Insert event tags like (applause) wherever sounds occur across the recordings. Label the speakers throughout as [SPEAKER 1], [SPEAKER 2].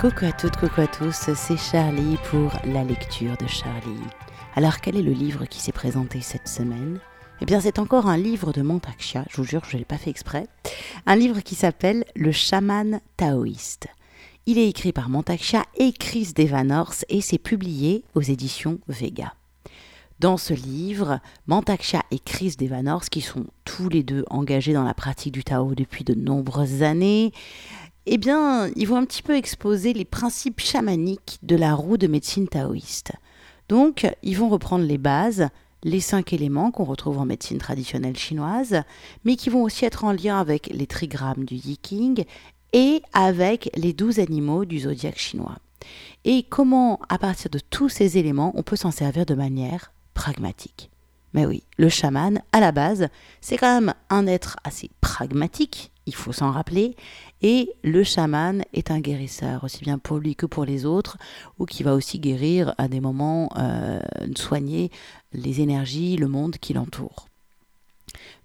[SPEAKER 1] Coucou à toutes, coucou à tous, c'est Charlie pour la lecture de Charlie. Alors quel est le livre qui s'est présenté cette semaine? Eh bien c'est encore un livre de Montaxia, je vous jure je ne l'ai pas fait exprès. Un livre qui s'appelle Le chaman taoïste. Il est écrit par Montaxia et Chris Devanors et c'est publié aux éditions Vega. Dans ce livre, Mantaksha et Chris Devanors, qui sont tous les deux engagés dans la pratique du Tao depuis de nombreuses années, eh bien, ils vont un petit peu exposer les principes chamaniques de la roue de médecine taoïste. Donc, ils vont reprendre les bases, les cinq éléments qu'on retrouve en médecine traditionnelle chinoise, mais qui vont aussi être en lien avec les trigrammes du Yi et avec les douze animaux du zodiaque chinois. Et comment, à partir de tous ces éléments, on peut s'en servir de manière pragmatique. Mais oui, le chaman, à la base, c'est quand même un être assez pragmatique, il faut s'en rappeler, et le chaman est un guérisseur, aussi bien pour lui que pour les autres, ou qui va aussi guérir à des moments, euh, soigner les énergies, le monde qui l'entoure.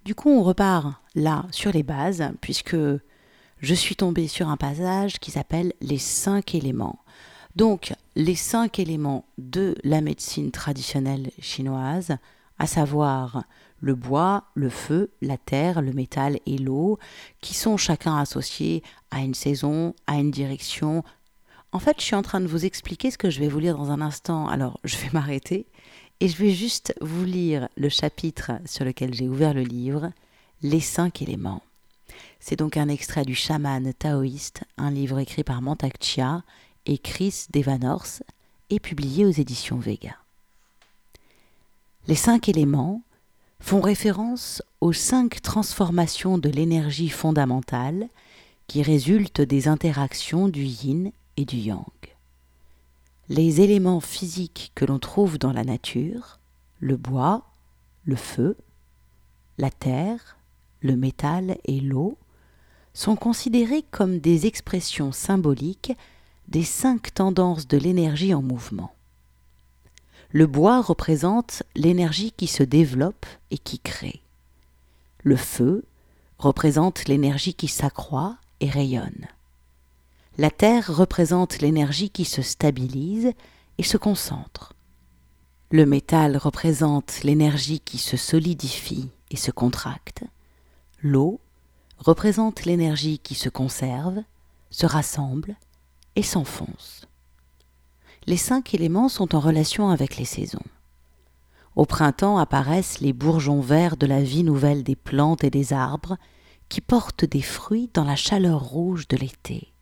[SPEAKER 1] Du coup, on repart là sur les bases, puisque je suis tombée sur un passage qui s'appelle les cinq éléments. Donc, les cinq éléments de la médecine traditionnelle chinoise, à savoir le bois, le feu, la terre, le métal et l'eau, qui sont chacun associés à une saison, à une direction. En fait, je suis en train de vous expliquer ce que je vais vous lire dans un instant, alors je vais (laughs) m'arrêter et je vais juste vous lire le chapitre sur lequel j'ai ouvert le livre, Les cinq éléments. C'est donc un extrait du chaman taoïste, un livre écrit par Mantak Chia et Chris Devanors et publié aux éditions Vega. Les cinq éléments font référence aux cinq transformations de l'énergie fondamentale qui résultent des interactions du yin et du yang. Les éléments physiques que l'on trouve dans la nature, le bois, le feu, la terre, le métal et l'eau, sont considérés comme des expressions symboliques des cinq tendances de l'énergie en mouvement. Le bois représente l'énergie qui se développe et qui crée. Le feu représente l'énergie qui s'accroît et rayonne. La terre représente l'énergie qui se stabilise et se concentre. Le métal représente l'énergie qui se solidifie et se contracte. L'eau représente l'énergie qui se conserve, se rassemble et s'enfonce les cinq éléments sont en relation avec les saisons. Au printemps apparaissent les bourgeons verts de la vie nouvelle des plantes et des arbres qui portent des fruits dans la chaleur rouge de l'été.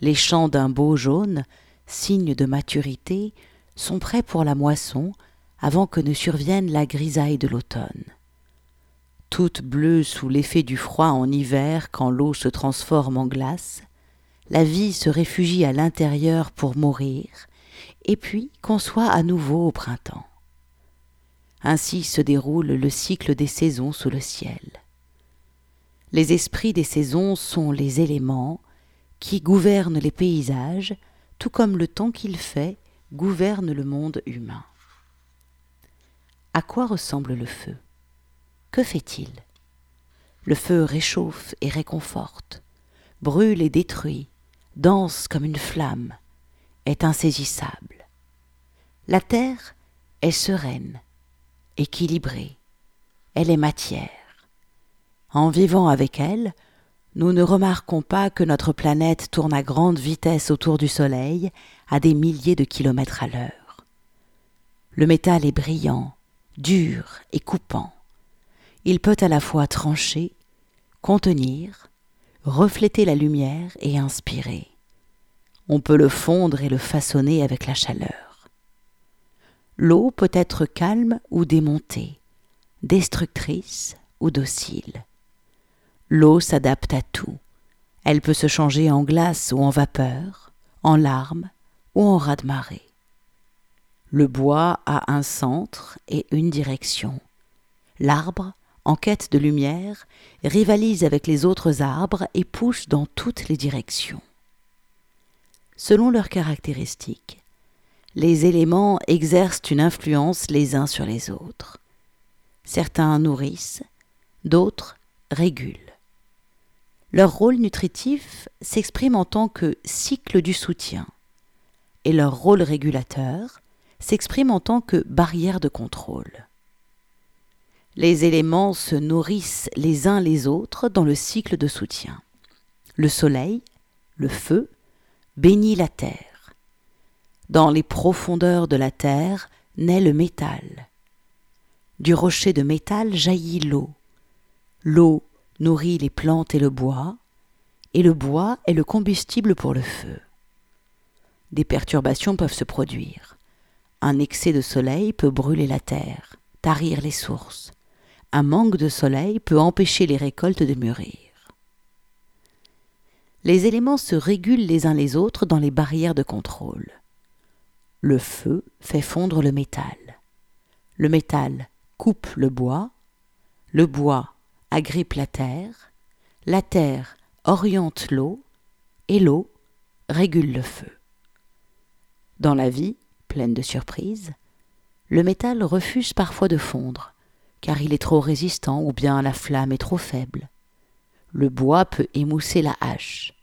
[SPEAKER 1] Les champs d'un beau jaune, signe de maturité, sont prêts pour la moisson avant que ne survienne la grisaille de l'automne. Toutes bleues sous l'effet du froid en hiver quand l'eau se transforme en glace, la vie se réfugie à l'intérieur pour mourir, et puis conçoit à nouveau au printemps. Ainsi se déroule le cycle des saisons sous le ciel. Les esprits des saisons sont les éléments qui gouvernent les paysages, tout comme le temps qu'il fait gouverne le monde humain. À quoi ressemble le feu? Que fait-il? Le feu réchauffe et réconforte, brûle et détruit, dense comme une flamme, est insaisissable. La terre est sereine, équilibrée, elle est matière. En vivant avec elle, nous ne remarquons pas que notre planète tourne à grande vitesse autour du Soleil, à des milliers de kilomètres à l'heure. Le métal est brillant, dur et coupant. Il peut à la fois trancher, contenir, refléter la lumière et inspirer. On peut le fondre et le façonner avec la chaleur. L'eau peut être calme ou démontée, destructrice ou docile. L'eau s'adapte à tout. Elle peut se changer en glace ou en vapeur, en larmes ou en raz-de-marée. Le bois a un centre et une direction. L'arbre en quête de lumière, rivalisent avec les autres arbres et poussent dans toutes les directions. Selon leurs caractéristiques, les éléments exercent une influence les uns sur les autres. Certains nourrissent, d'autres régulent. Leur rôle nutritif s'exprime en tant que cycle du soutien et leur rôle régulateur s'exprime en tant que barrière de contrôle. Les éléments se nourrissent les uns les autres dans le cycle de soutien. Le soleil, le feu, bénit la terre. Dans les profondeurs de la terre naît le métal. Du rocher de métal jaillit l'eau. L'eau nourrit les plantes et le bois, et le bois est le combustible pour le feu. Des perturbations peuvent se produire. Un excès de soleil peut brûler la terre, tarir les sources. Un manque de soleil peut empêcher les récoltes de mûrir. Les éléments se régulent les uns les autres dans les barrières de contrôle. Le feu fait fondre le métal. Le métal coupe le bois. Le bois agrippe la terre. La terre oriente l'eau. Et l'eau régule le feu. Dans la vie, pleine de surprises, le métal refuse parfois de fondre, car il est trop résistant ou bien la flamme est trop faible. Le bois peut émousser la hache.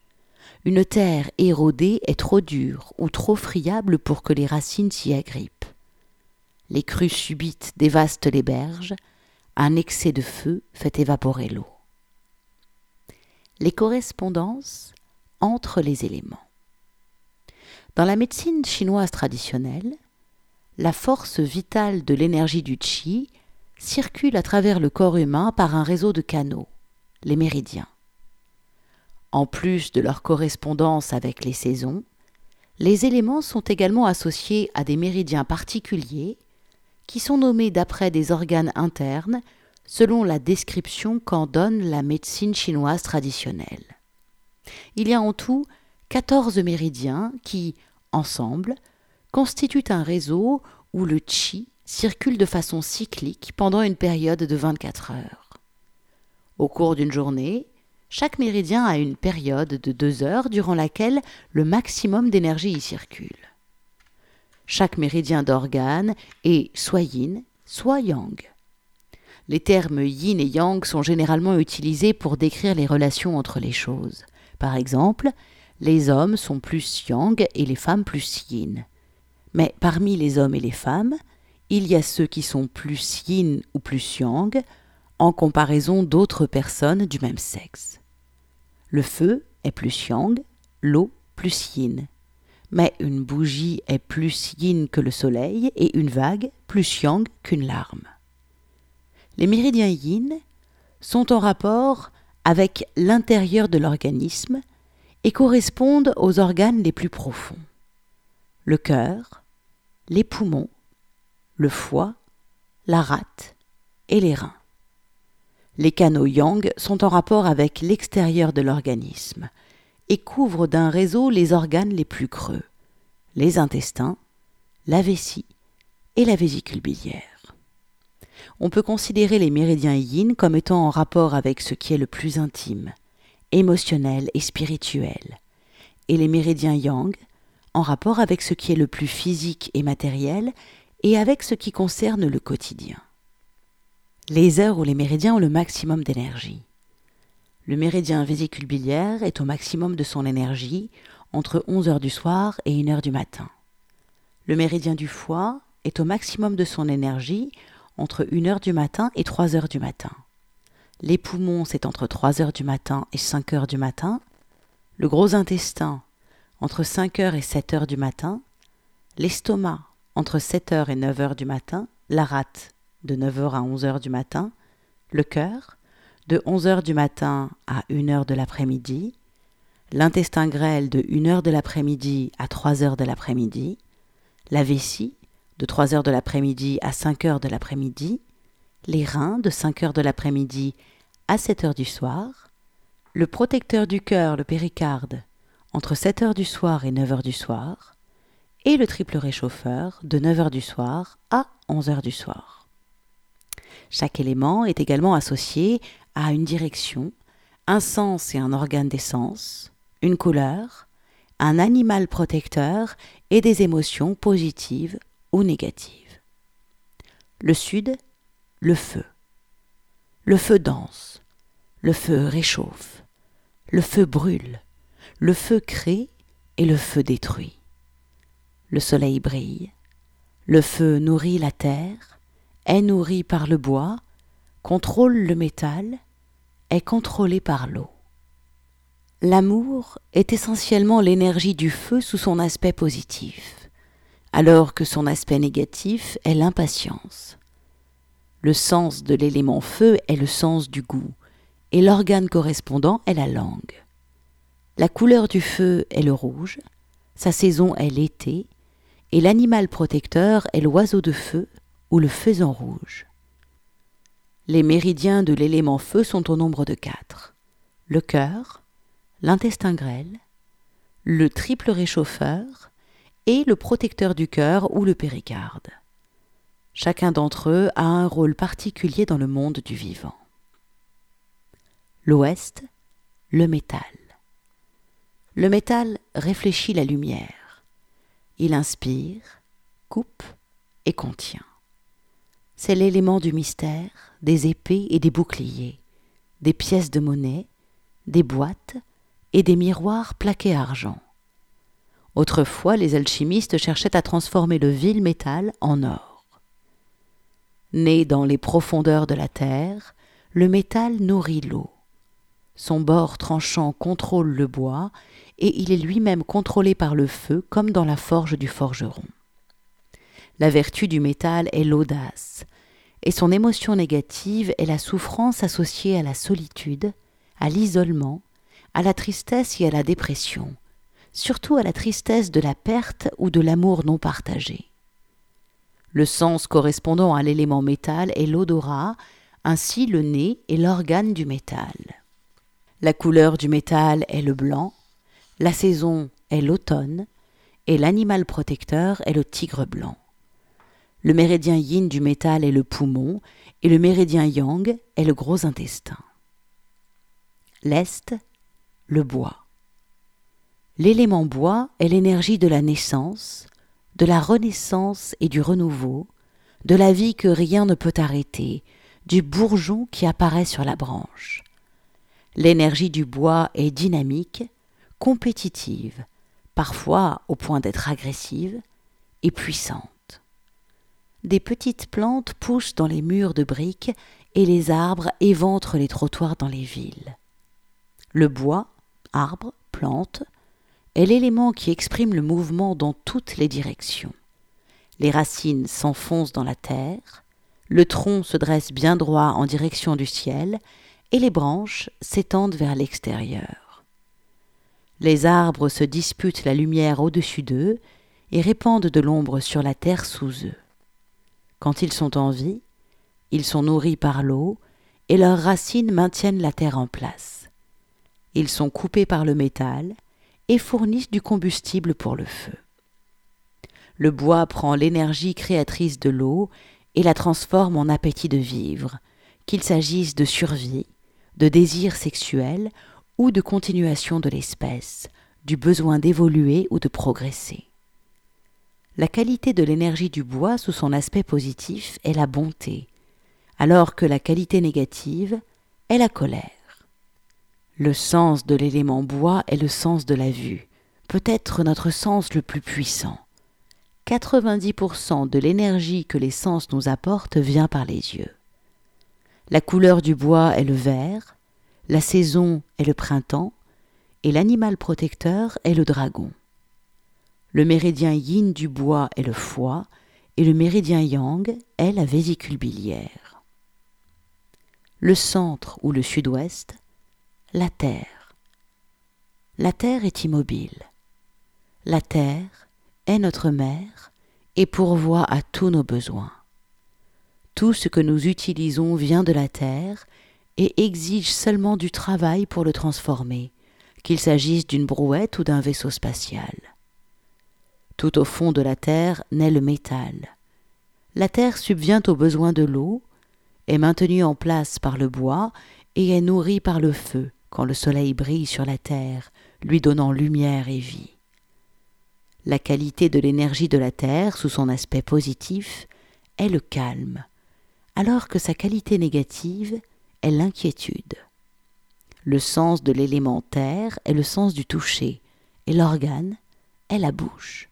[SPEAKER 1] Une terre érodée est trop dure ou trop friable pour que les racines s'y agrippent. Les crues subites dévastent les berges, un excès de feu fait évaporer l'eau. Les correspondances entre les éléments. Dans la médecine chinoise traditionnelle, la force vitale de l'énergie du qi circule à travers le corps humain par un réseau de canaux, les méridiens. En plus de leur correspondance avec les saisons, les éléments sont également associés à des méridiens particuliers qui sont nommés d'après des organes internes selon la description qu'en donne la médecine chinoise traditionnelle. Il y a en tout 14 méridiens qui, ensemble, constituent un réseau où le qi circule de façon cyclique pendant une période de 24 heures. Au cours d'une journée, chaque méridien a une période de deux heures durant laquelle le maximum d'énergie y circule. Chaque méridien d'organe est soit yin, soit yang. Les termes yin et yang sont généralement utilisés pour décrire les relations entre les choses. Par exemple, les hommes sont plus yang et les femmes plus yin. Mais parmi les hommes et les femmes, il y a ceux qui sont plus yin ou plus yang en comparaison d'autres personnes du même sexe. Le feu est plus yang, l'eau plus yin. Mais une bougie est plus yin que le soleil et une vague plus yang qu'une larme. Les méridiens yin sont en rapport avec l'intérieur de l'organisme et correspondent aux organes les plus profonds. Le cœur, les poumons, le foie, la rate et les reins. Les canaux yang sont en rapport avec l'extérieur de l'organisme et couvrent d'un réseau les organes les plus creux, les intestins, la vessie et la vésicule biliaire. On peut considérer les méridiens yin comme étant en rapport avec ce qui est le plus intime, émotionnel et spirituel, et les méridiens yang en rapport avec ce qui est le plus physique et matériel et avec ce qui concerne le quotidien les heures où les méridiens ont le maximum d'énergie. Le méridien vésicule biliaire est au maximum de son énergie entre 11 heures du soir et 1 heure du matin. Le méridien du foie est au maximum de son énergie entre 1 heure du matin et 3 heures du matin. Les poumons, c'est entre 3 heures du matin et 5 heures du matin. Le gros intestin, entre 5 heures et 7 heures du matin. L'estomac, entre 7 heures et 9 heures du matin. La rate, de 9h à 11h du matin, le cœur, de 11h du matin à 1h de l'après-midi, l'intestin grêle de 1h de l'après-midi à 3h de l'après-midi, la vessie de 3h de l'après-midi à 5h de l'après-midi, les reins de 5h de l'après-midi à 7h du soir, le protecteur du cœur, le péricarde, entre 7h du soir et 9h du soir, et le triple réchauffeur de 9h du soir à 11h du soir. Chaque élément est également associé à une direction, un sens et un organe d'essence, une couleur, un animal protecteur et des émotions positives ou négatives. Le sud, le feu. Le feu danse, le feu réchauffe, Le feu brûle, le feu crée et le feu détruit. Le soleil brille, le feu nourrit la terre, est nourri par le bois, contrôle le métal, est contrôlé par l'eau. L'amour est essentiellement l'énergie du feu sous son aspect positif, alors que son aspect négatif est l'impatience. Le sens de l'élément feu est le sens du goût, et l'organe correspondant est la langue. La couleur du feu est le rouge, sa saison est l'été, et l'animal protecteur est l'oiseau de feu ou le faisan rouge. Les méridiens de l'élément feu sont au nombre de quatre. Le cœur, l'intestin grêle, le triple réchauffeur et le protecteur du cœur ou le péricarde. Chacun d'entre eux a un rôle particulier dans le monde du vivant. L'ouest, le métal. Le métal réfléchit la lumière. Il inspire, coupe et contient. C'est l'élément du mystère, des épées et des boucliers, des pièces de monnaie, des boîtes et des miroirs plaqués argent. Autrefois, les alchimistes cherchaient à transformer le vil métal en or. Né dans les profondeurs de la terre, le métal nourrit l'eau. Son bord tranchant contrôle le bois, et il est lui-même contrôlé par le feu comme dans la forge du forgeron. La vertu du métal est l'audace, et son émotion négative est la souffrance associée à la solitude, à l'isolement, à la tristesse et à la dépression, surtout à la tristesse de la perte ou de l'amour non partagé. Le sens correspondant à l'élément métal est l'odorat, ainsi le nez est l'organe du métal. La couleur du métal est le blanc, la saison est l'automne, et l'animal protecteur est le tigre blanc. Le méridien yin du métal est le poumon, et le méridien yang est le gros intestin. L'est le bois. L'élément bois est l'énergie de la naissance, de la renaissance et du renouveau, de la vie que rien ne peut arrêter, du bourgeon qui apparaît sur la branche. L'énergie du bois est dynamique, compétitive, parfois au point d'être agressive, et puissante. Des petites plantes poussent dans les murs de briques et les arbres éventrent les trottoirs dans les villes. Le bois arbre, plante, est l'élément qui exprime le mouvement dans toutes les directions. Les racines s'enfoncent dans la terre, le tronc se dresse bien droit en direction du ciel, et les branches s'étendent vers l'extérieur. Les arbres se disputent la lumière au-dessus d'eux et répandent de l'ombre sur la terre sous eux. Quand ils sont en vie, ils sont nourris par l'eau, et leurs racines maintiennent la terre en place. Ils sont coupés par le métal et fournissent du combustible pour le feu. Le bois prend l'énergie créatrice de l'eau et la transforme en appétit de vivre, qu'il s'agisse de survie, de désir sexuel ou de continuation de l'espèce, du besoin d'évoluer ou de progresser. La qualité de l'énergie du bois sous son aspect positif est la bonté, alors que la qualité négative est la colère. Le sens de l'élément bois est le sens de la vue, peut-être notre sens le plus puissant. 90% de l'énergie que les sens nous apportent vient par les yeux. La couleur du bois est le vert, la saison est le printemps, et l'animal protecteur est le dragon. Le méridien yin du bois est le foie, et le méridien yang est la vésicule biliaire. Le centre ou le sud-ouest la terre. La terre est immobile. La terre est notre mère et pourvoit à tous nos besoins. Tout ce que nous utilisons vient de la terre et exige seulement du travail pour le transformer, qu'il s'agisse d'une brouette ou d'un vaisseau spatial. Tout au fond de la terre naît le métal. La terre subvient aux besoins de l'eau, est maintenue en place par le bois et est nourrie par le feu, quand le soleil brille sur la terre, lui donnant lumière et vie. La qualité de l'énergie de la terre, sous son aspect positif, est le calme, alors que sa qualité négative l'inquiétude. Le sens de l'élémentaire est le sens du toucher, et l'organe est la bouche.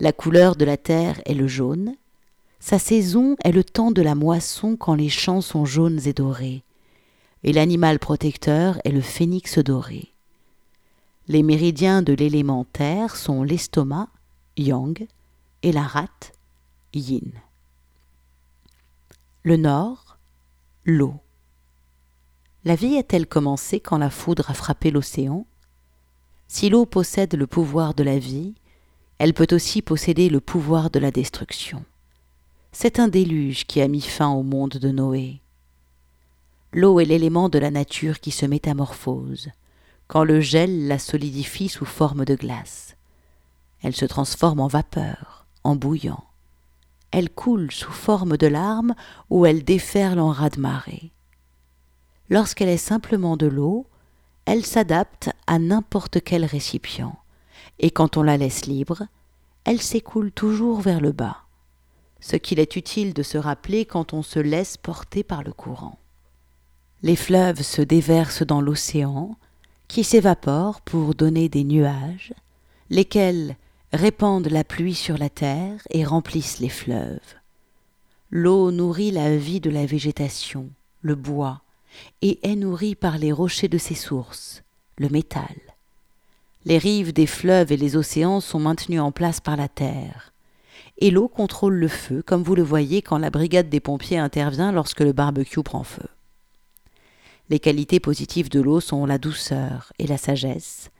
[SPEAKER 1] La couleur de la terre est le jaune, sa saison est le temps de la moisson quand les champs sont jaunes et dorés, et l'animal protecteur est le phénix doré. Les méridiens de l'élémentaire sont l'estomac, yang, et la rate, yin. Le nord, l'eau. La vie a-t-elle commencé quand la foudre a frappé l'océan? Si l'eau possède le pouvoir de la vie, elle peut aussi posséder le pouvoir de la destruction. C'est un déluge qui a mis fin au monde de Noé. L'eau est l'élément de la nature qui se métamorphose, quand le gel la solidifie sous forme de glace. Elle se transforme en vapeur, en bouillant. Elle coule sous forme de larmes ou elle déferle en raz-de-marée. Lorsqu'elle est simplement de l'eau, elle s'adapte à n'importe quel récipient, et quand on la laisse libre, elle s'écoule toujours vers le bas, ce qu'il est utile de se rappeler quand on se laisse porter par le courant. Les fleuves se déversent dans l'océan, qui s'évapore pour donner des nuages, lesquels répandent la pluie sur la terre et remplissent les fleuves. L'eau nourrit la vie de la végétation, le bois, et est nourrie par les rochers de ses sources, le métal. Les rives des fleuves et les océans sont maintenues en place par la terre. Et l'eau contrôle le feu, comme vous le voyez quand la brigade des pompiers intervient lorsque le barbecue prend feu. Les qualités positives de l'eau sont la douceur et la sagesse,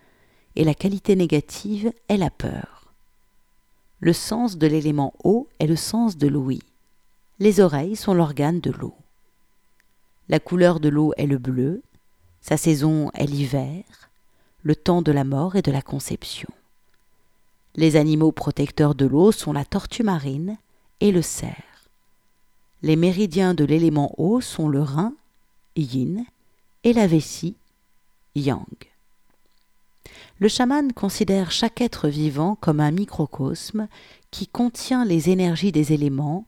[SPEAKER 1] et la qualité négative est la peur. Le sens de l'élément eau est le sens de l'ouïe. Les oreilles sont l'organe de l'eau. La couleur de l'eau est le bleu, sa saison est l'hiver, le temps de la mort et de la conception. Les animaux protecteurs de l'eau sont la tortue marine et le cerf. Les méridiens de l'élément eau sont le rein, yin, et la vessie, yang. Le chaman considère chaque être vivant comme un microcosme qui contient les énergies des éléments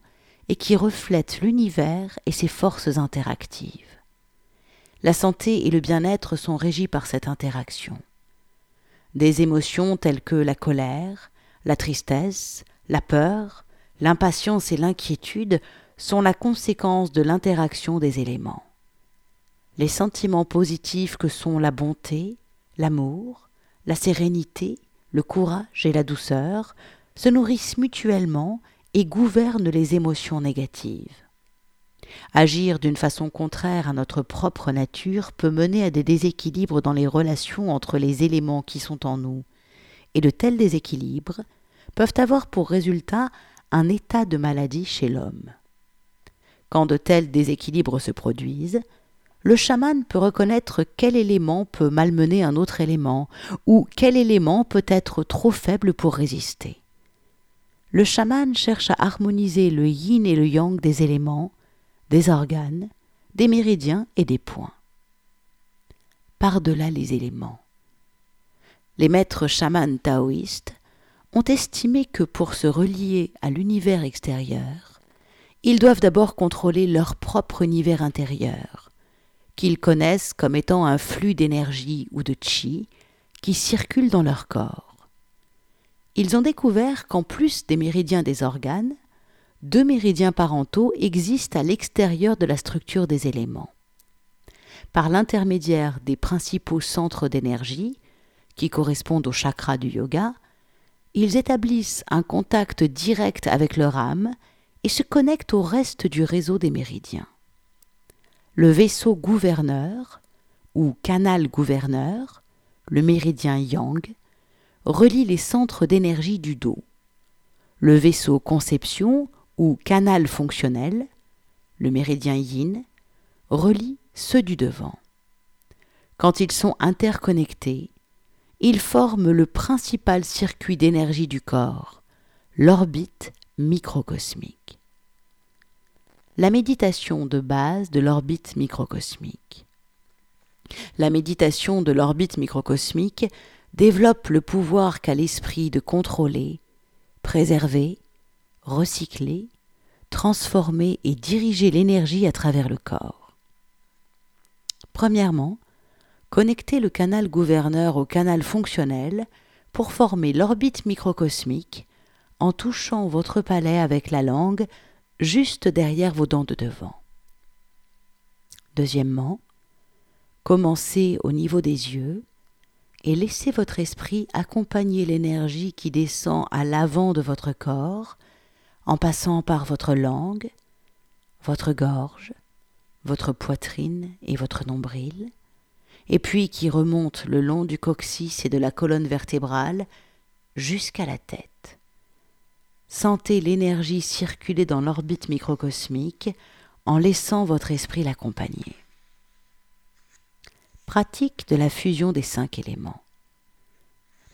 [SPEAKER 1] et qui reflète l'univers et ses forces interactives. La santé et le bien-être sont régis par cette interaction. Des émotions telles que la colère, la tristesse, la peur, l'impatience et l'inquiétude sont la conséquence de l'interaction des éléments. Les sentiments positifs que sont la bonté, l'amour, la sérénité, le courage et la douceur se nourrissent mutuellement et gouverne les émotions négatives. Agir d'une façon contraire à notre propre nature peut mener à des déséquilibres dans les relations entre les éléments qui sont en nous, et de tels déséquilibres peuvent avoir pour résultat un état de maladie chez l'homme. Quand de tels déséquilibres se produisent, le chaman peut reconnaître quel élément peut malmener un autre élément, ou quel élément peut être trop faible pour résister le chaman cherche à harmoniser le yin et le yang des éléments, des organes, des méridiens et des points. Par-delà les éléments. Les maîtres chamans taoïstes ont estimé que pour se relier à l'univers extérieur, ils doivent d'abord contrôler leur propre univers intérieur, qu'ils connaissent comme étant un flux d'énergie ou de chi qui circule dans leur corps ils ont découvert qu'en plus des méridiens des organes, deux méridiens parentaux existent à l'extérieur de la structure des éléments. Par l'intermédiaire des principaux centres d'énergie, qui correspondent aux chakras du yoga, ils établissent un contact direct avec leur âme et se connectent au reste du réseau des méridiens. Le vaisseau gouverneur, ou canal gouverneur, le méridien yang, relie les centres d'énergie du dos. Le vaisseau conception ou canal fonctionnel, le méridien yin, relie ceux du devant. Quand ils sont interconnectés, ils forment le principal circuit d'énergie du corps, l'orbite microcosmique. La méditation de base de l'orbite microcosmique. La méditation de l'orbite microcosmique développe le pouvoir qu'a l'esprit de contrôler, préserver, recycler, transformer et diriger l'énergie à travers le corps. Premièrement, connectez le canal gouverneur au canal fonctionnel pour former l'orbite microcosmique en touchant votre palais avec la langue juste derrière vos dents de devant. Deuxièmement, commencez au niveau des yeux et laissez votre esprit accompagner l'énergie qui descend à l'avant de votre corps en passant par votre langue, votre gorge, votre poitrine et votre nombril, et puis qui remonte le long du coccyx et de la colonne vertébrale jusqu'à la tête. Sentez l'énergie circuler dans l'orbite microcosmique en laissant votre esprit l'accompagner. Pratique de la fusion des cinq éléments.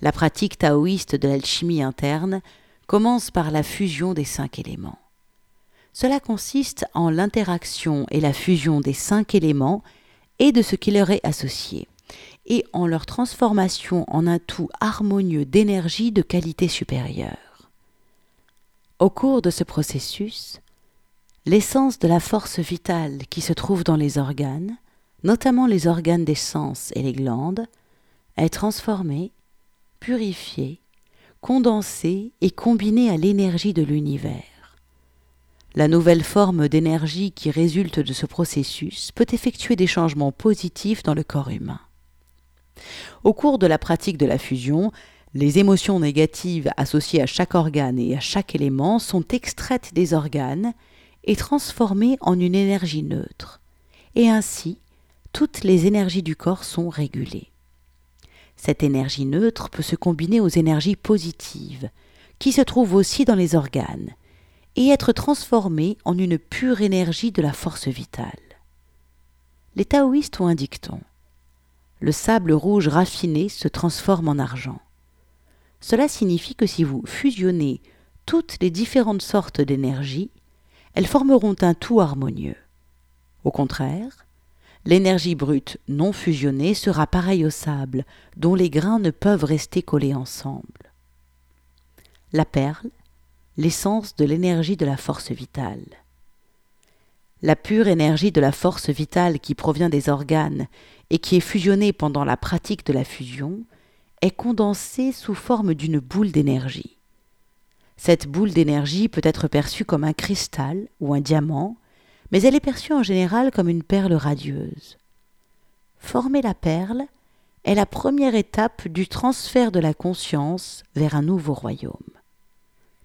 [SPEAKER 1] La pratique taoïste de l'alchimie interne commence par la fusion des cinq éléments. Cela consiste en l'interaction et la fusion des cinq éléments et de ce qui leur est associé, et en leur transformation en un tout harmonieux d'énergie de qualité supérieure. Au cours de ce processus, l'essence de la force vitale qui se trouve dans les organes, notamment les organes des sens et les glandes, est transformée, purifiée, condensée et combinée à l'énergie de l'univers. La nouvelle forme d'énergie qui résulte de ce processus peut effectuer des changements positifs dans le corps humain. Au cours de la pratique de la fusion, les émotions négatives associées à chaque organe et à chaque élément sont extraites des organes et transformées en une énergie neutre. Et ainsi, toutes les énergies du corps sont régulées. Cette énergie neutre peut se combiner aux énergies positives, qui se trouvent aussi dans les organes, et être transformée en une pure énergie de la force vitale. Les taoïstes ont un dicton. Le sable rouge raffiné se transforme en argent. Cela signifie que si vous fusionnez toutes les différentes sortes d'énergie, elles formeront un tout harmonieux. Au contraire, l'énergie brute non fusionnée sera pareille au sable, dont les grains ne peuvent rester collés ensemble. La perle, l'essence de l'énergie de la force vitale. La pure énergie de la force vitale qui provient des organes et qui est fusionnée pendant la pratique de la fusion est condensée sous forme d'une boule d'énergie. Cette boule d'énergie peut être perçue comme un cristal ou un diamant, mais elle est perçue en général comme une perle radieuse. Former la perle est la première étape du transfert de la conscience vers un nouveau royaume.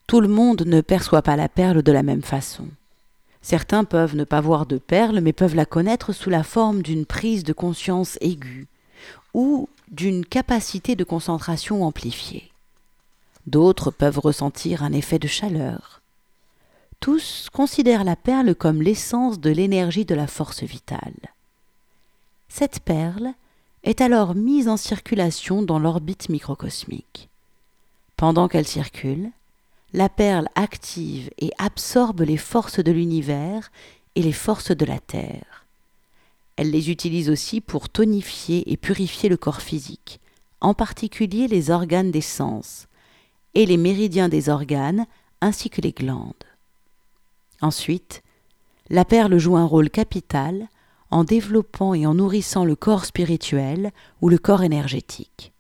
[SPEAKER 1] Tout le monde ne perçoit pas la perle de la même façon. Certains peuvent ne pas voir de perle, mais peuvent la connaître sous la forme d'une prise de conscience aiguë ou d'une capacité de concentration amplifiée. D'autres peuvent ressentir un effet de chaleur. Tous considèrent la perle comme l'essence de l'énergie de la force vitale. Cette perle est alors mise en circulation dans l'orbite microcosmique. Pendant qu'elle circule, la perle active et absorbe les forces de l'univers et les forces de la Terre. Elle les utilise aussi pour tonifier et purifier le corps physique, en particulier les organes des sens, et les méridiens des organes, ainsi que les glandes. Ensuite, la perle joue un rôle capital en développant et en nourrissant le corps spirituel ou le corps énergétique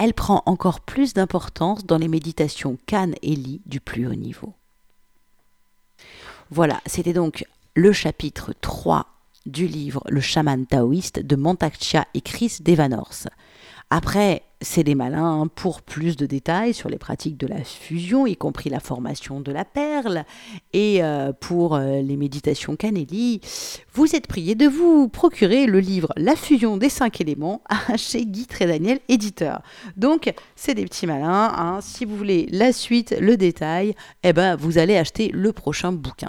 [SPEAKER 1] elle prend encore plus d'importance dans les méditations Kan et Li du plus haut niveau. Voilà, c'était donc le chapitre 3 du livre Le chaman taoïste de Montakcha et Chris Devanors. Après, c'est des malins pour plus de détails sur les pratiques de la fusion, y compris la formation de la perle, et euh, pour euh, les méditations Canelli. Vous êtes prié de vous procurer le livre La fusion des cinq éléments (laughs) chez Guy Trédaniel, éditeur. Donc, c'est des petits malins. Hein. Si vous voulez la suite, le détail, eh ben, vous allez acheter le prochain bouquin.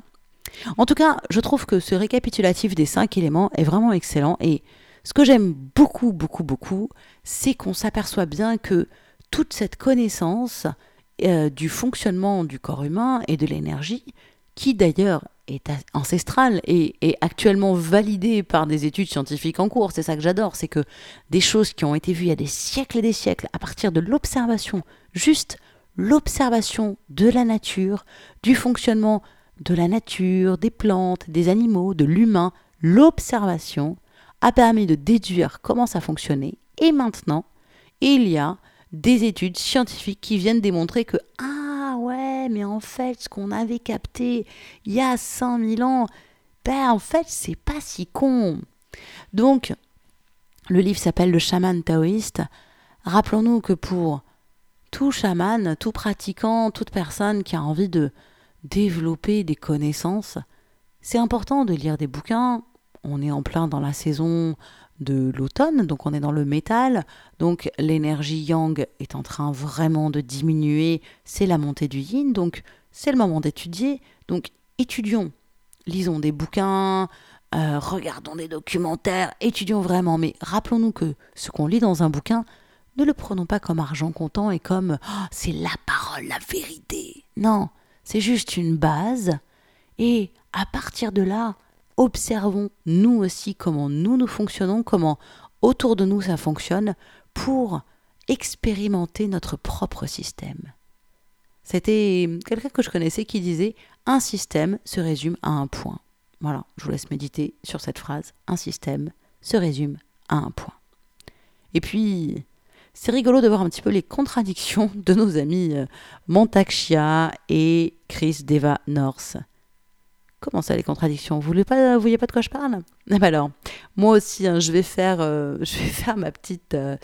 [SPEAKER 1] En tout cas, je trouve que ce récapitulatif des cinq éléments est vraiment excellent et ce que j'aime beaucoup, beaucoup, beaucoup, c'est qu'on s'aperçoit bien que toute cette connaissance euh, du fonctionnement du corps humain et de l'énergie, qui d'ailleurs est ancestrale et est actuellement validée par des études scientifiques en cours, c'est ça que j'adore, c'est que des choses qui ont été vues il y a des siècles et des siècles, à partir de l'observation, juste l'observation de la nature, du fonctionnement de la nature, des plantes, des animaux, de l'humain, l'observation, a permis de déduire comment ça fonctionnait. Et maintenant, il y a des études scientifiques qui viennent démontrer que ah ouais, mais en fait, ce qu'on avait capté il y a 5000 ans, ben en fait, c'est pas si con. Donc, le livre s'appelle Le chaman taoïste. Rappelons-nous que pour tout chaman, tout pratiquant, toute personne qui a envie de développer des connaissances, c'est important de lire des bouquins. On est en plein dans la saison de l'automne, donc on est dans le métal, donc l'énergie yang est en train vraiment de diminuer, c'est la montée du yin, donc c'est le moment d'étudier, donc étudions, lisons des bouquins, euh, regardons des documentaires, étudions vraiment, mais rappelons-nous que ce qu'on lit dans un bouquin, ne le prenons pas comme argent comptant et comme oh, c'est la parole, la vérité. Non, c'est juste une base, et à partir de là, observons nous aussi comment nous nous fonctionnons, comment autour de nous ça fonctionne pour expérimenter notre propre système. C'était quelqu'un que je connaissais qui disait un système se résume à un point. Voilà, je vous laisse méditer sur cette phrase. Un système se résume à un point. Et puis, c'est rigolo de voir un petit peu les contradictions de nos amis euh, Montaxia et Chris Deva North. Comment ça, les contradictions? Vous ne pas, voyez pas de quoi je parle? Eh ben alors, moi aussi, hein, je vais faire, euh, (laughs) euh,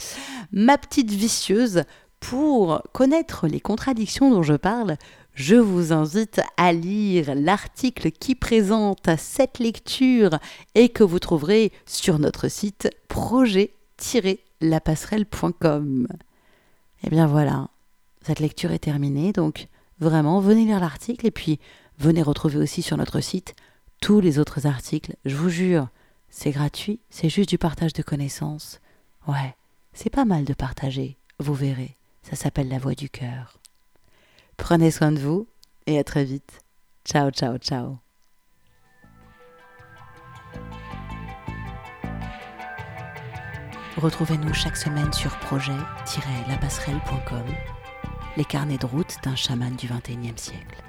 [SPEAKER 1] ma petite vicieuse pour connaître les contradictions dont je parle. Je vous invite à lire l'article qui présente cette lecture et que vous trouverez sur notre site projet-lapasserelle.com. Eh bien voilà, cette lecture est terminée, donc vraiment venez lire l'article et puis Venez retrouver aussi sur notre site tous les autres articles. Je vous jure, c'est gratuit, c'est juste du partage de connaissances. Ouais, c'est pas mal de partager, vous verrez. Ça s'appelle la voix du cœur. Prenez soin de vous et à très vite. Ciao, ciao, ciao. Retrouvez-nous chaque semaine sur projet-lapasserelle.com, les carnets de route d'un chaman du XXIe siècle.